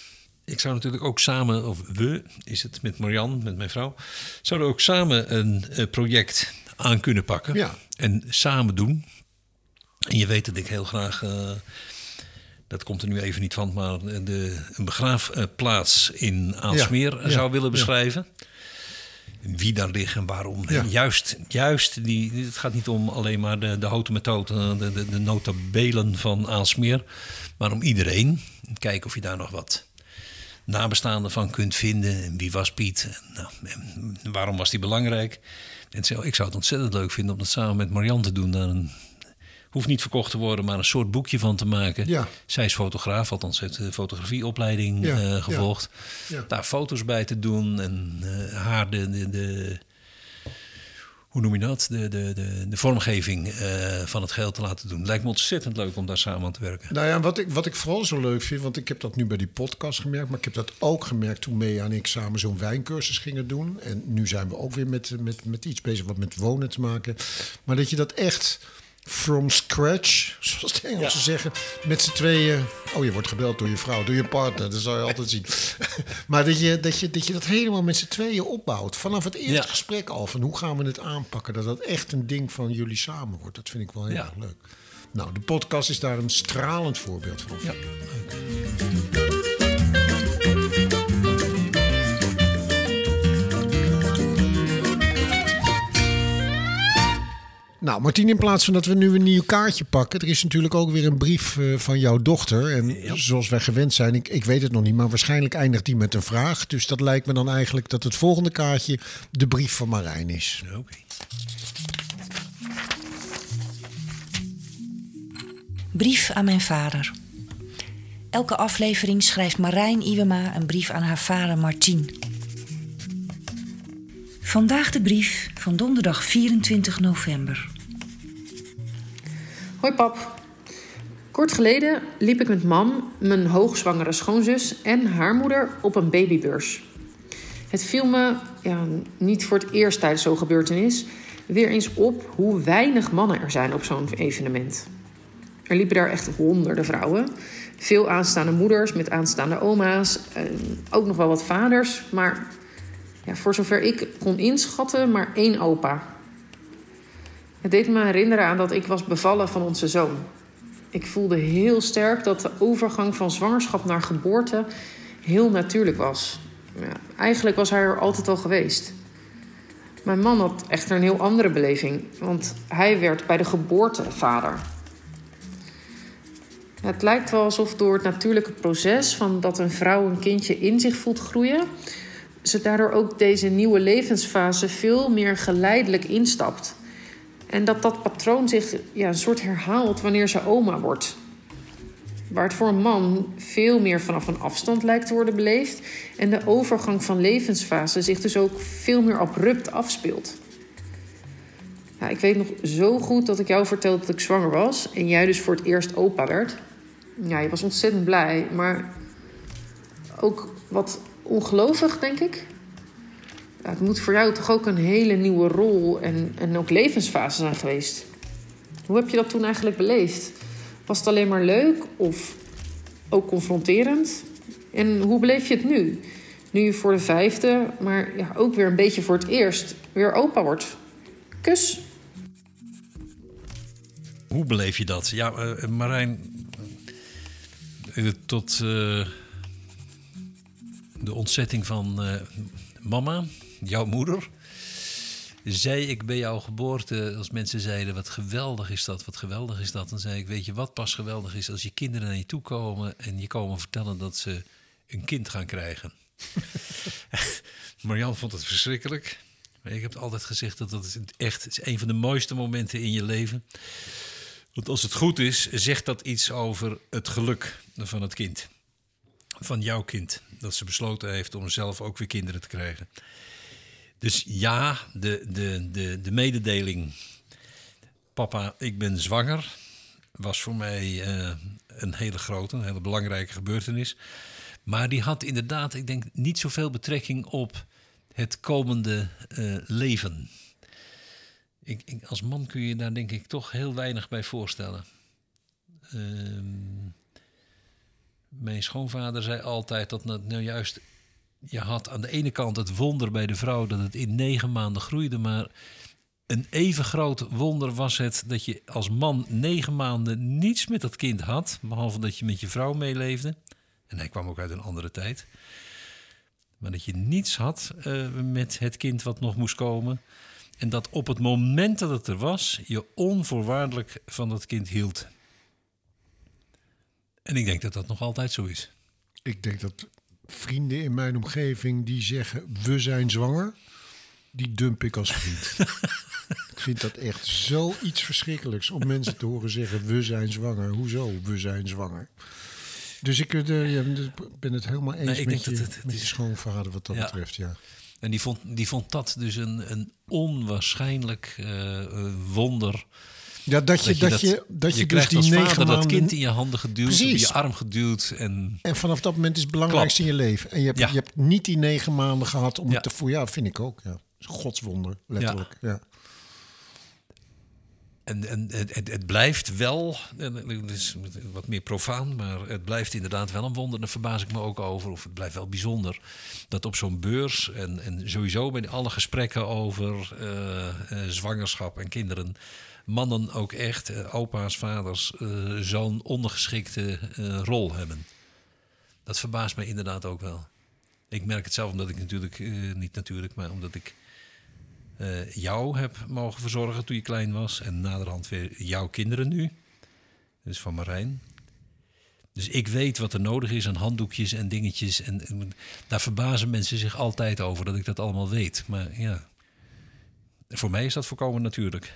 Ik zou natuurlijk ook samen, of we, is het met Marian, met mijn vrouw, zouden ook samen een eh, project aan kunnen pakken. Ja. En samen doen. En je weet dat ik heel graag, eh, dat komt er nu even niet van, maar de, een begraafplaats in Aalsmeer ja, zou willen ja. beschrijven. Wie daar ligt en waarom. En juist, juist die, het gaat niet om alleen maar de, de houten methode, de, de, de notabelen van Aalsmeer, maar om iedereen. Kijken of je daar nog wat nabestaanden van kunt vinden. En wie was Piet? En, nou, en waarom was die belangrijk? En ik zou het ontzettend leuk vinden om dat samen met Marianne te doen. Daar een, hoeft niet verkocht te worden, maar een soort boekje van te maken. Ja. Zij is fotograaf, althans heeft de fotografieopleiding Ja, eh, gevolgd. Ja. Daar foto's bij te doen en eh, haar de, de, de... Hoe noem je dat? De, de, de, de vormgeving eh, van het geheel te laten doen. Lijkt me ontzettend leuk om daar samen aan te werken. Nou ja, wat ik, wat ik vooral zo leuk vind, want ik heb dat nu bij die podcast gemerkt, maar ik heb dat ook gemerkt toen Mea en ik samen zo'n wijncursus gingen doen. En nu zijn we ook weer met, met, met iets bezig wat met wonen te maken. Maar dat je dat echt from scratch, zoals de Engelsen zeggen, met z'n tweeën. Oh, je wordt gebeld door je vrouw, door je partner, dat zou je altijd zien. *laughs* maar dat je dat, je, dat je dat helemaal met z'n tweeën opbouwt. Vanaf het eerste Ja. gesprek al, van hoe gaan we het aanpakken, dat dat echt een ding van jullie samen wordt. Dat vind ik wel heel Ja. erg leuk. Nou, de podcast is daar een stralend voorbeeld van. Ja. Nou, Martien, in plaats van dat we nu een nieuw kaartje pakken, er is natuurlijk ook weer een brief eh, van jouw dochter. En zoals wij gewend zijn, ik, ik weet het nog niet, maar waarschijnlijk eindigt die met een vraag. Dus dat lijkt me dan eigenlijk dat het volgende kaartje de brief van Marijn is. Oké. Brief aan mijn vader. Elke aflevering schrijft Marijn Iwema een brief aan haar vader Martien. Vandaag de brief van donderdag 24 november. Hoi pap. Kort geleden liep ik met mam, mijn hoogzwangere schoonzus en haar moeder op een babybeurs. Het viel me, ja, niet voor het eerst tijdens zo'n gebeurtenis, weer eens op hoe weinig mannen er zijn op zo'n evenement. Er liepen daar echt honderden vrouwen. Veel aanstaande moeders met aanstaande oma's. ook nog wel wat vaders. Maar ja, voor zover ik kon inschatten, maar één opa. Het deed me herinneren aan dat ik was bevallen van onze zoon. Ik voelde heel sterk dat de overgang van zwangerschap naar geboorte heel natuurlijk was. Ja, eigenlijk was hij er altijd al geweest. Mijn man had echter een heel andere beleving, want hij werd bij de geboorte vader. Het lijkt wel alsof door het natuurlijke proces van dat een vrouw een kindje in zich voelt groeien, ze daardoor ook deze nieuwe levensfase veel meer geleidelijk instapt. En dat dat patroon zich ja, een soort herhaalt wanneer ze oma wordt. Waar het voor een man veel meer vanaf een afstand lijkt te worden beleefd. En de overgang van levensfase zich dus ook veel meer abrupt afspeelt. Ik weet nog zo goed dat ik jou vertelde dat ik zwanger was. En jij dus voor het eerst opa werd. Ja, je was ontzettend blij. Maar ook wat ongelovig, denk ik. Het moet voor jou toch ook een hele nieuwe rol en, en ook levensfase zijn geweest. Hoe heb je dat toen eigenlijk beleefd? Was het alleen maar leuk of ook confronterend? En hoe beleef je het nu? Nu voor de vijfde, maar ja, ook weer een beetje voor het eerst, weer opa wordt. Kus. Hoe beleef je dat? Ja, eh, Marijn, eh, tot eh, de ontzetting van eh, mama, jouw moeder, zei ik bij jouw geboorte, als mensen zeiden: Wat geweldig is dat, wat geweldig is dat. Dan zei ik: Weet je wat pas geweldig is? Als je kinderen naar je toe komen en je komen vertellen dat ze een kind gaan krijgen. *laughs* Marjan vond het verschrikkelijk. Maar ik heb altijd gezegd dat dat echt is een van de mooiste momenten in je leven. Want als het goed is, zegt dat iets over het geluk van het kind. Van jouw kind. Dat ze besloten heeft om zelf ook weer kinderen te krijgen. Dus ja, de, de, de, de mededeling. Papa, ik ben zwanger. Was voor mij eh, een hele grote, een hele belangrijke gebeurtenis. Maar die had inderdaad, ik denk, niet zoveel betrekking op het komende eh, leven. Ik, ik- als man kun je daar denk ik toch heel weinig bij voorstellen. Ehm, mijn schoonvader zei altijd dat nou, juist... Je had aan de ene kant het wonder bij de vrouw dat het in negen maanden groeide... maar een even groot wonder was het dat je als man negen maanden niets met dat kind had... behalve dat je met je vrouw meeleefde. En hij kwam ook uit een andere tijd. Maar dat je niets had eh, met het kind wat nog moest komen... En dat op het moment dat het er was, je onvoorwaardelijk van dat kind hield. En ik denk dat dat nog altijd zo is. Ik denk dat vrienden in mijn omgeving die zeggen we zijn zwanger, die dump ik als vriend. *laughs* ik vind dat echt zoiets verschrikkelijks om mensen te horen zeggen we zijn zwanger. Hoezo we zijn zwanger? Dus ik eh, ben het helemaal eens Nee, ik met, denk je, dat het- met je schoonvader wat dat Ja. betreft. Ja. En die vond, die vond dat dus een, een onwaarschijnlijk eh, eh, wonder. Ja, dat je, dat je, dat je, dus krijgt die negen vader dat maanden... kind in je handen geduwd, op je arm geduwd. En En vanaf dat moment is het belangrijkste in je leven. En je hebt, Ja. je hebt niet die negen maanden gehad om Ja. het te voelen. Ja, vind ik ook. Ja. Godswonder, letterlijk. Ja. En, en het, het, het blijft wel, en het is wat meer profaan, maar het blijft inderdaad wel een wonder. Daar verbaas ik me ook over, of het blijft wel bijzonder. Dat op zo'n beurs en, en sowieso bij alle gesprekken over eh, eh, zwangerschap en kinderen. Mannen ook echt, eh, opa's, vaders, eh, zo'n ondergeschikte eh, rol hebben. Dat verbaast me inderdaad ook wel. Ik merk het zelf omdat ik natuurlijk, niet natuurlijk, maar omdat ik jou heb mogen verzorgen toen je klein was. En naderhand weer jouw kinderen nu. Dus van Marijn. Dus ik weet wat er nodig is aan handdoekjes en dingetjes. En, daar verbazen mensen zich altijd over dat ik dat allemaal weet. Maar ja, voor mij is dat volkomen natuurlijk.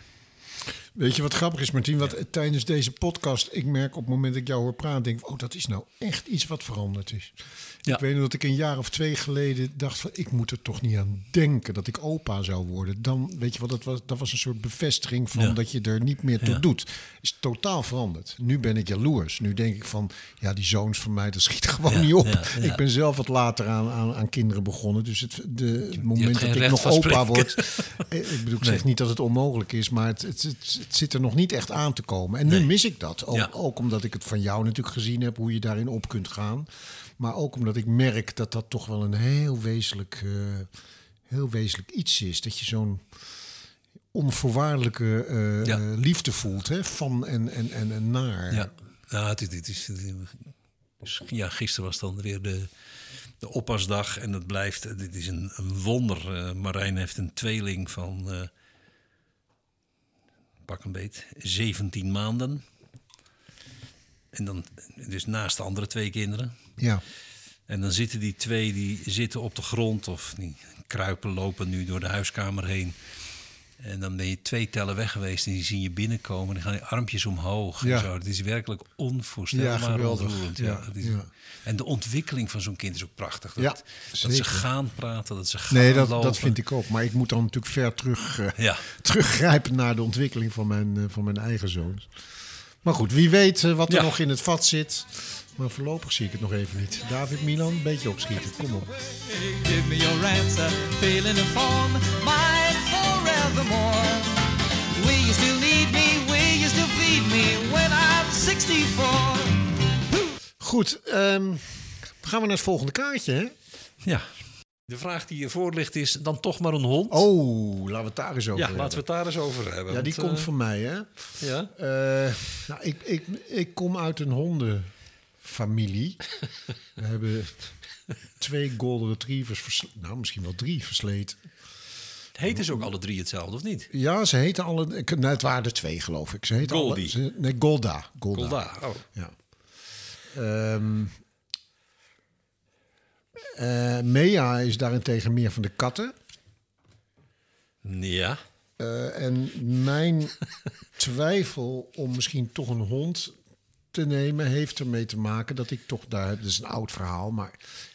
Weet je wat grappig is, Martien? Wat tijdens deze podcast, ik merk op het moment dat ik jou hoor praten, denk ik, oh, dat is nou echt iets wat veranderd is. Ja. Ik weet nog dat ik een jaar of twee geleden dacht van, ik moet er toch niet aan denken dat ik opa zou worden. Dan, weet je wat, dat was, dat was een soort bevestiging van Ja. dat je er niet meer toe doet. Is totaal veranderd. Nu ben ik jaloers. Nu denk ik van, ja, die zoons van mij, dat schiet *laughs* gewoon niet op. Ik ben zelf wat later aan, aan, aan kinderen begonnen. Dus het, de, het moment dat ik nog opa word, *laughs* ik bedoel, ik zeg niet dat het onmogelijk is, maar het, het, het, het zit er nog niet echt aan te komen. En nu Nee. mis ik dat. Ook, Ja. ook omdat ik het van jou natuurlijk gezien heb, hoe je daarin op kunt gaan. Maar ook omdat ik merk dat dat toch wel een heel wezenlijk, eh, heel wezenlijk iets is. Dat je zo'n onvoorwaardelijke eh, Ja. liefde voelt hè, van en, en, en, en naar. Ja, ja het, is- het is, ja gisteren was dan weer de, de oppasdag. En het blijft, dit is een, een wonder. Eh, Marijn heeft een tweeling van, pak een beet, 17 maanden. En dan, dus naast de andere twee kinderen. Ja. En dan zitten die twee die zitten op de grond of die kruipen, lopen nu door de huiskamer heen. En dan ben je twee tellen weg geweest en die zien je binnenkomen. En dan gaan die armpjes omhoog. Ja. En zo. Het is werkelijk onvoorstelbaar Ja, geweldig. Ja, Ja, is-. En de ontwikkeling van zo'n kind is ook prachtig. Dat, Ja, dat zeker. ze gaan praten, dat ze gaan Nee, dat, lopen. dat vind ik ook. Maar ik moet dan natuurlijk ver terug, *laughs* Ja. teruggrijpen naar de ontwikkeling van mijn, eh, van mijn eigen zoons. Maar goed, wie weet eh, wat er nog in het vat zit. Maar voorlopig zie ik het nog even niet. David Milan, een beetje opschieten. Kom op. Give me your answer, filling the form, mine forevermore. Will you still need me? Will you still feed me when I'm 64? Goed, ehm, gaan we naar het volgende kaartje, hè? Ja. De vraag die hiervoor ligt is dan toch maar een hond? Oh, laten we het daar eens over ja, hebben. laten we het daar eens over hebben. Ja, die want, komt eh, van mij, hè? Ja? Eh, nou, ik, ik, ik kom uit een hondenfamilie. *laughs* We hebben twee golden retrievers, nou misschien wel drie versleten. Heten ze ook alle drie hetzelfde, of niet? Ja, ze heten alle... Nou, het waren er twee, geloof ik. Ze heten alle- ze- nee, Golda. Golda. Golda. Oh. Ja. Ehm, eh, Mea is daarentegen meer van de katten. Ja. Eh, en mijn *laughs* twijfel om misschien toch een hond te nemen... heeft ermee te maken dat ik toch daar... Dat is een oud verhaal, maar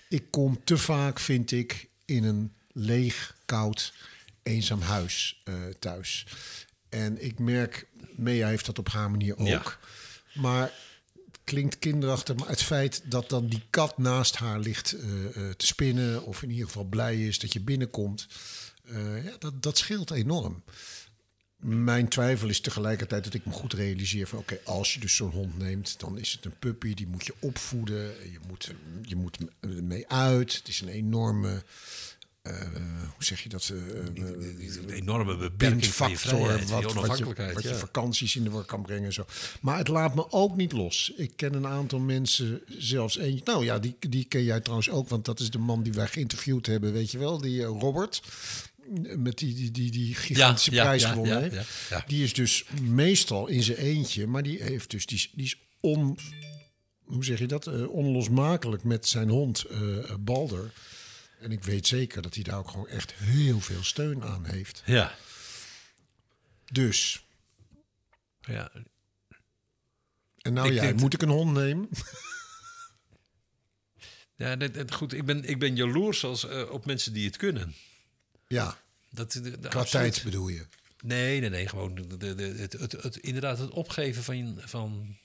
ik kom te vaak, vind ik... in een leeg, koud, eenzaam huis eh, thuis. En ik merk, Mea heeft dat op haar manier ook. Ja. Maar het klinkt kinderachtig, maar het feit dat dan die kat naast haar ligt eh, eh, te spinnen... of in ieder geval blij is dat je binnenkomt... ja, dat, dat scheelt enorm. Mijn twijfel is tegelijkertijd dat ik me goed realiseer van... oké, als je dus zo'n hond neemt, dan is het een puppy. Die moet je opvoeden. Je moet, je moet mee uit. Het is een enorme... eh, hoe zeg je dat? eh, eh, Een enorme beperking van je Pintfactor, vrijheid, wat, je wat, je, wat je ja. vakanties in de war kan brengen. en Zo. Maar het laat me ook niet los. Ik ken een aantal mensen, zelfs eentje. Nou ja, die, die ken jij trouwens ook, want dat is de man die wij geïnterviewd hebben, weet je wel, die eh, Robert. Met die, die, die, die gigantische Ja, prijs ja, gewonnen ja, heeft. Die is dus meestal in zijn eentje, maar die, heeft dus, die, is- die is on, hoe zeg je dat? Eh, onlosmakelijk met zijn hond eh, eh, Balder. En ik weet zeker dat hij daar ook gewoon echt heel veel steun aan heeft. Ja. Dus, ja. en nou Ik ja, moet ik een hond nemen? *laughs* Ja, goed. Ik ben, ik ben jaloers als, op mensen die het kunnen. Ja, Dat, de, de- qua absoluut. tijd bedoel je. Nee, nee, nee. Gewoon de, het, het, het, inderdaad het opgeven van, van,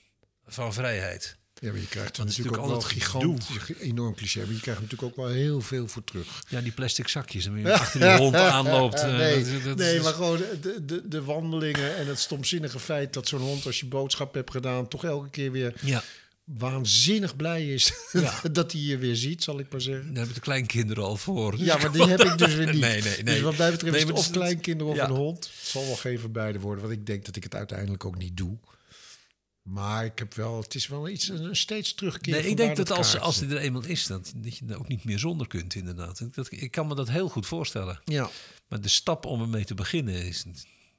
van vrijheid. Ja, maar je krijgt er is natuurlijk ook wel natuurlijk gigantisch, enorm cliché, maar je krijgt natuurlijk ook wel heel veel voor terug. Ja, die plastic zakjes. En *laughs* je achter die hond aanloopt. eh, nee, dat- dat nee is- maar gewoon de, de, de wandelingen en het stomzinnige feit dat zo'n hond, als je boodschap hebt gedaan, toch elke keer weer Ja, waanzinnig blij is *laughs* Ja. dat hij je weer ziet, zal ik maar zeggen. daar hebben de kleinkinderen al voor. Dus Ja, maar die heb ik dus weer niet. Nee, nee, nee. Dus wat mij betreft Nee, is het of is- kleinkinderen of ja. een hond. Het zal wel geen van beide worden, want ik denk dat ik het uiteindelijk ook niet doe. Maar ik heb wel, het is wel iets, een steeds terugkeren. Nee, ik denk dat als, als die er eenmaal is, dat, dat je er ook niet meer zonder kunt, inderdaad. Dat, ik kan me dat heel goed voorstellen. Ja, Maar de stap om ermee te beginnen is...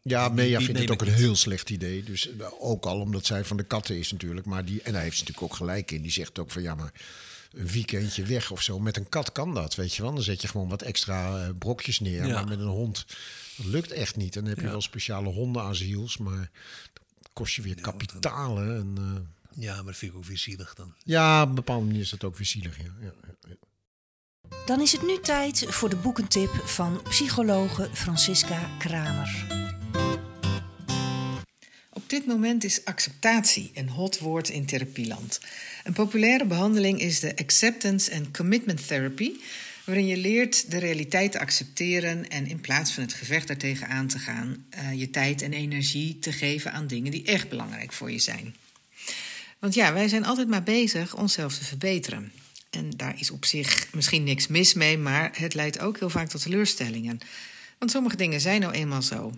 ja Mea vindt het ook een heel slecht idee. Dus eh, ook al omdat zij van de katten is natuurlijk. Maar die, en daar heeft ze natuurlijk ook gelijk in. Die zegt ook van ja, maar een weekendje weg of zo. Met een kat kan dat, weet je wel. Dan zet je gewoon wat extra eh, brokjes neer. Ja. Maar met een hond, dat lukt echt niet. Dan heb je Ja. wel speciale hondenasiels, maar dat kost je weer kapitalen. En, eh, Ja, maar dat vind ik ook weer zielig dan. ja, op een bepaalde manier is dat ook weer zielig. Ja, ja. Dan is het nu tijd voor de boekentip van psychologe Francisca Kramer. Dit moment is acceptatie een hot woord in therapieland. Een populaire behandeling is de Acceptance and Commitment Therapy, waarin je leert de realiteit te accepteren en in plaats van het gevecht daartegen aan te gaan, eh, je tijd en energie te geven aan dingen die echt belangrijk voor je zijn. Want ja, wij zijn altijd maar bezig onszelf te verbeteren. En daar is op zich misschien niks mis mee, maar het leidt ook heel vaak tot teleurstellingen. Want sommige dingen zijn nou eenmaal zo.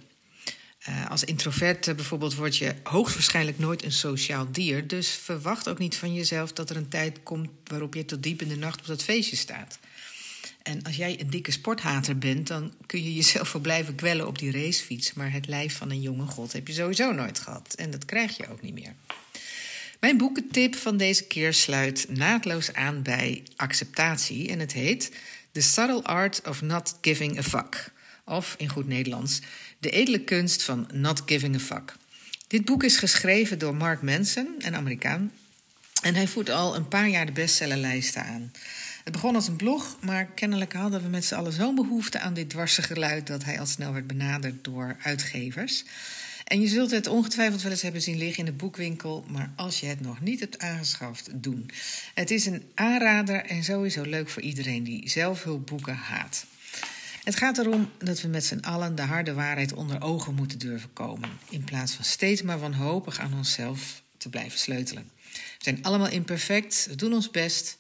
Eh, als introvert eh, bijvoorbeeld word je hoogstwaarschijnlijk nooit een sociaal dier. Dus verwacht ook niet van jezelf dat er een tijd komt waarop je tot diep in de nacht op dat feestje staat. En als jij een dikke sporthater bent, dan kun je jezelf wel blijven kwellen op die racefiets. Maar het lijf van een jonge god heb je sowieso nooit gehad. En dat krijg je ook niet meer. Mijn boekentip van deze keer sluit naadloos aan bij acceptatie. En het heet The Subtle Art of Not Giving a Fuck. Of in goed Nederlands, De edele kunst van Not Giving a Fuck. Dit boek is geschreven door Mark Manson, een Amerikaan. En hij voert al een paar jaar de bestsellerlijsten aan. Het begon als een blog, maar kennelijk hadden we met z'n allen zo'n behoefte aan dit dwarse geluid dat hij al snel werd benaderd door uitgevers. En je zult het ongetwijfeld wel eens hebben zien liggen in de boekwinkel, maar als je het nog niet hebt aangeschaft, doen. Het is een aanrader en sowieso leuk voor iedereen die zelfhulpboeken haat. Het gaat erom dat we met z'n allen de harde waarheid onder ogen moeten durven komen, in plaats van steeds maar wanhopig aan onszelf te blijven sleutelen. We zijn allemaal imperfect, we doen ons best,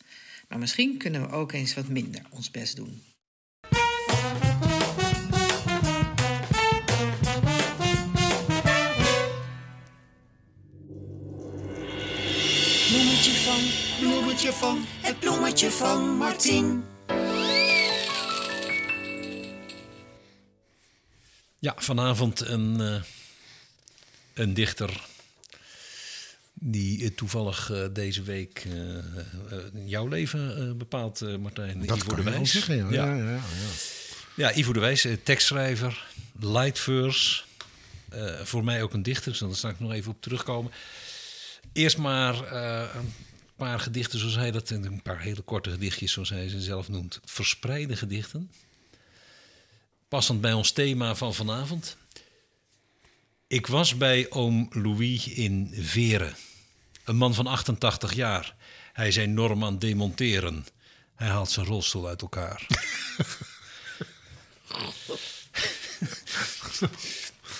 maar misschien kunnen we ook eens wat minder ons best doen. Bloemetje van, bloemetje van, het bloemetje van Martien. Ja, vanavond een, eh, een dichter die eh, toevallig eh, deze week jouw leven bepaalt, Martijn. Dat Ivo de Wijs. zeggen, ja. Ja. ja. ja, ja, Ivo de Wijs, tekstschrijver, lightverse. voor mij ook een dichter, dus daar zal ik nog even op terugkomen. Eerst maar een paar gedichten, zoals hij dat... en een paar hele korte gedichtjes, zoals hij ze zelf noemt. Verspreide gedichten. Passend bij ons thema van vanavond. Ik was bij oom Louis in Veren. Een man van 88 jaar. Hij is enorm aan het demonteren. Hij haalt zijn rolstoel uit elkaar. *laughs*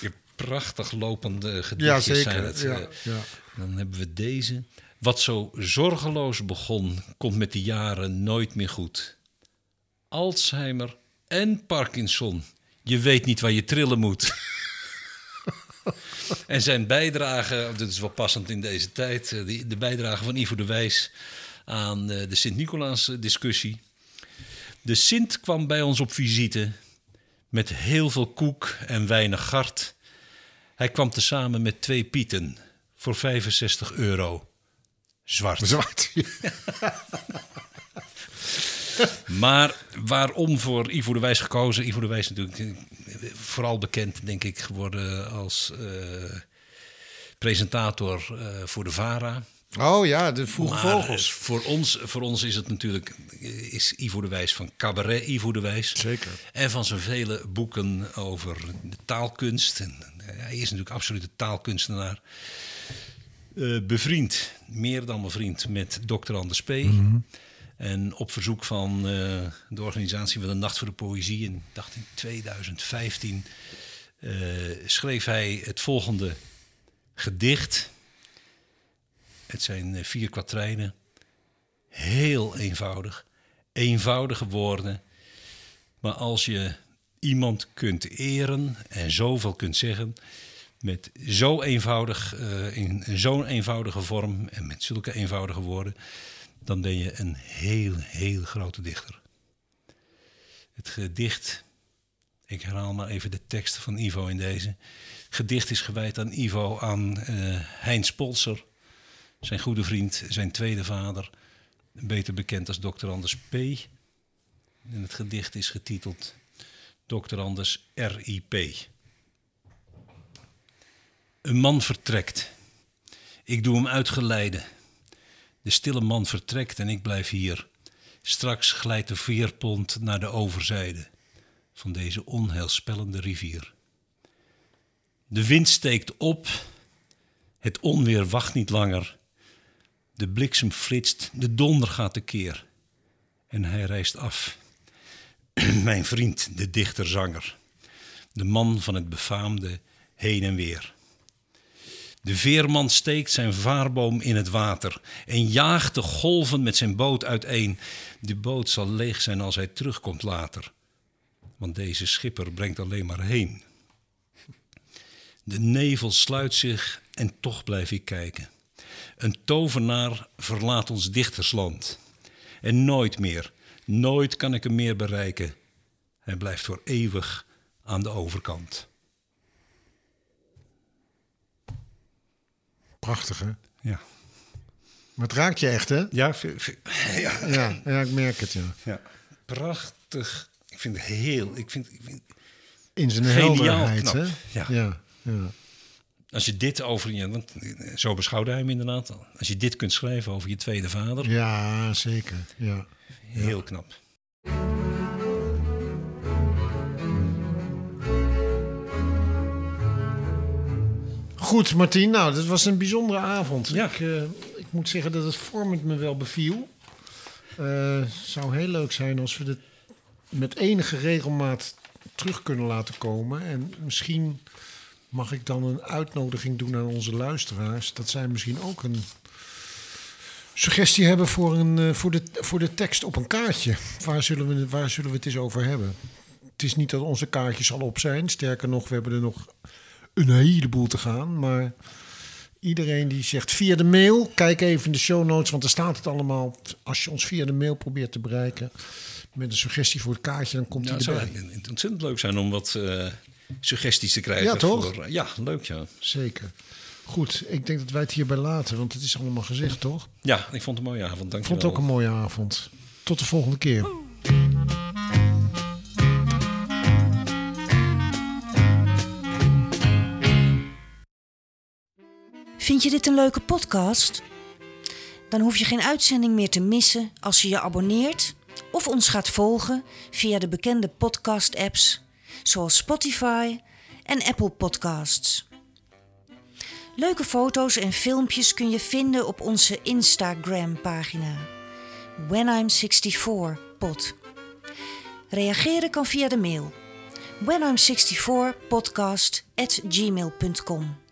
Je prachtig lopende Ja, gedichtjes zeker. zijn het. Ja, eh. ja. Dan hebben we deze. Wat zo zorgeloos begon, komt met de jaren nooit meer goed. Alzheimer en Parkinson. Je weet niet waar je trillen moet. *laughs* en zijn bijdrage, dit is wel passend in deze tijd, eh, de bijdrage van Ivo de Wijs aan eh, de Sint-Nicolaas-discussie. De Sint kwam bij ons op visite met heel veel koek en weinig gart. Hij kwam tezamen met twee pieten voor 65 euro. Zwart. Zwart. *laughs* *laughs* Maar waarom voor Ivo de Wijs gekozen? Ivo de Wijs natuurlijk eh, vooral bekend, denk ik, geworden als eh, presentator eh, voor de VARA. Oh ja, de vroege Maar, vogels. Voor ons, voor ons is het natuurlijk is Ivo de Wijs van Cabaret Ivo de Wijs. Zeker. En van zijn vele boeken over de taalkunst. En, hij is natuurlijk absoluut een taalkunstenaar. Eh, bevriend, meer dan bevriend, met Dr. Anders P. En op verzoek van eh, de organisatie van de Nacht voor de Poëzie, in, ik dacht in 2015, eh, schreef hij het volgende gedicht. Het zijn eh, vier kwatrijnen. Heel eenvoudig. Eenvoudige woorden. Maar als je iemand kunt eren en zoveel kunt zeggen. met zo eenvoudig, in zo'n eenvoudige vorm en met zulke eenvoudige woorden. Dan ben je een heel, heel grote dichter. Het gedicht. Ik herhaal maar even de tekst van Ivo in deze. Het gedicht is gewijd aan Ivo, aan eh Heinz Polser, zijn goede vriend, zijn tweede vader, beter bekend als Dr. Anders P. En het gedicht is getiteld Dr. Anders RIP. Een man vertrekt. Ik doe hem uitgeleide. De stille man vertrekt en ik blijf hier. Straks glijdt de veerpont naar de overzijde van deze onheilspellende rivier. De wind steekt op, het onweer wacht niet langer. De bliksem flitst, de donder gaat tekeer. En hij reist af. *clears throat* Mijn vriend, de dichter-zanger. De man van het befaamde heen en weer. De veerman steekt zijn vaarboom in het water en jaagt de golven met zijn boot uiteen. De boot zal leeg zijn als hij terugkomt later, want deze schipper brengt alleen maar heen. De nevel sluit zich en toch blijf ik kijken. Een tovenaar verlaat ons dichtersland. En nooit meer, nooit kan ik hem meer bereiken. Hij blijft voor eeuwig aan de overkant. Prachtig, hè? Ja. Maar het raakt je echt, hè? Ja, ja. *laughs* Ja, ja ik merk het, ja. ja. Prachtig. Ik vind het heel. Ik vind, ik vind- In zijn helderheid, hè? Ja. ja, ja. als je dit over je. Want eh, zo beschouwde hij hem inderdaad. al. Als je dit kunt schrijven over je tweede vader. Ja, zeker. Ja. Heel knap. Goed, Martien. Nou, dat was een bijzondere avond. Ja. Ik, eh, ik moet zeggen dat het vormend me wel beviel. Eh, Het zou heel leuk zijn als we dit met enige regelmaat terug kunnen laten komen. En misschien mag ik dan een uitnodiging doen aan onze luisteraars. Dat zij misschien ook een suggestie hebben voor, een, eh, voor, de, voor de tekst op een kaartje. Waar zullen, we, waar zullen we het eens over hebben? Het is niet dat onze kaartjes al op zijn. Sterker nog, we hebben er nog een heleboel te gaan. Maar iedereen die zegt via de mail, kijk even in de show notes, want er staat het allemaal. Als je ons via de mail probeert te bereiken met een suggestie voor het kaartje, dan komt Ja, hij het zou erbij. ontzettend leuk zijn om wat, eh, suggesties te krijgen. Ja, toch? Voor, ja, leuk ja. Zeker. Goed, ik denk dat wij het hierbij laten, want het is allemaal gezegd, toch? Ja, ik vond het een mooie avond. Ik Dank vond het ook een mooie avond. Tot de volgende keer. Vind je dit een leuke podcast? Dan hoef je geen uitzending meer te missen als je je abonneert of ons gaat volgen via de bekende podcast-apps zoals Spotify en Apple Podcasts. Leuke foto's en filmpjes kun je vinden op onze Instagram-pagina When I'm 64 pod. Reageren kan via de mail whenI'm64podcast at gmail.com.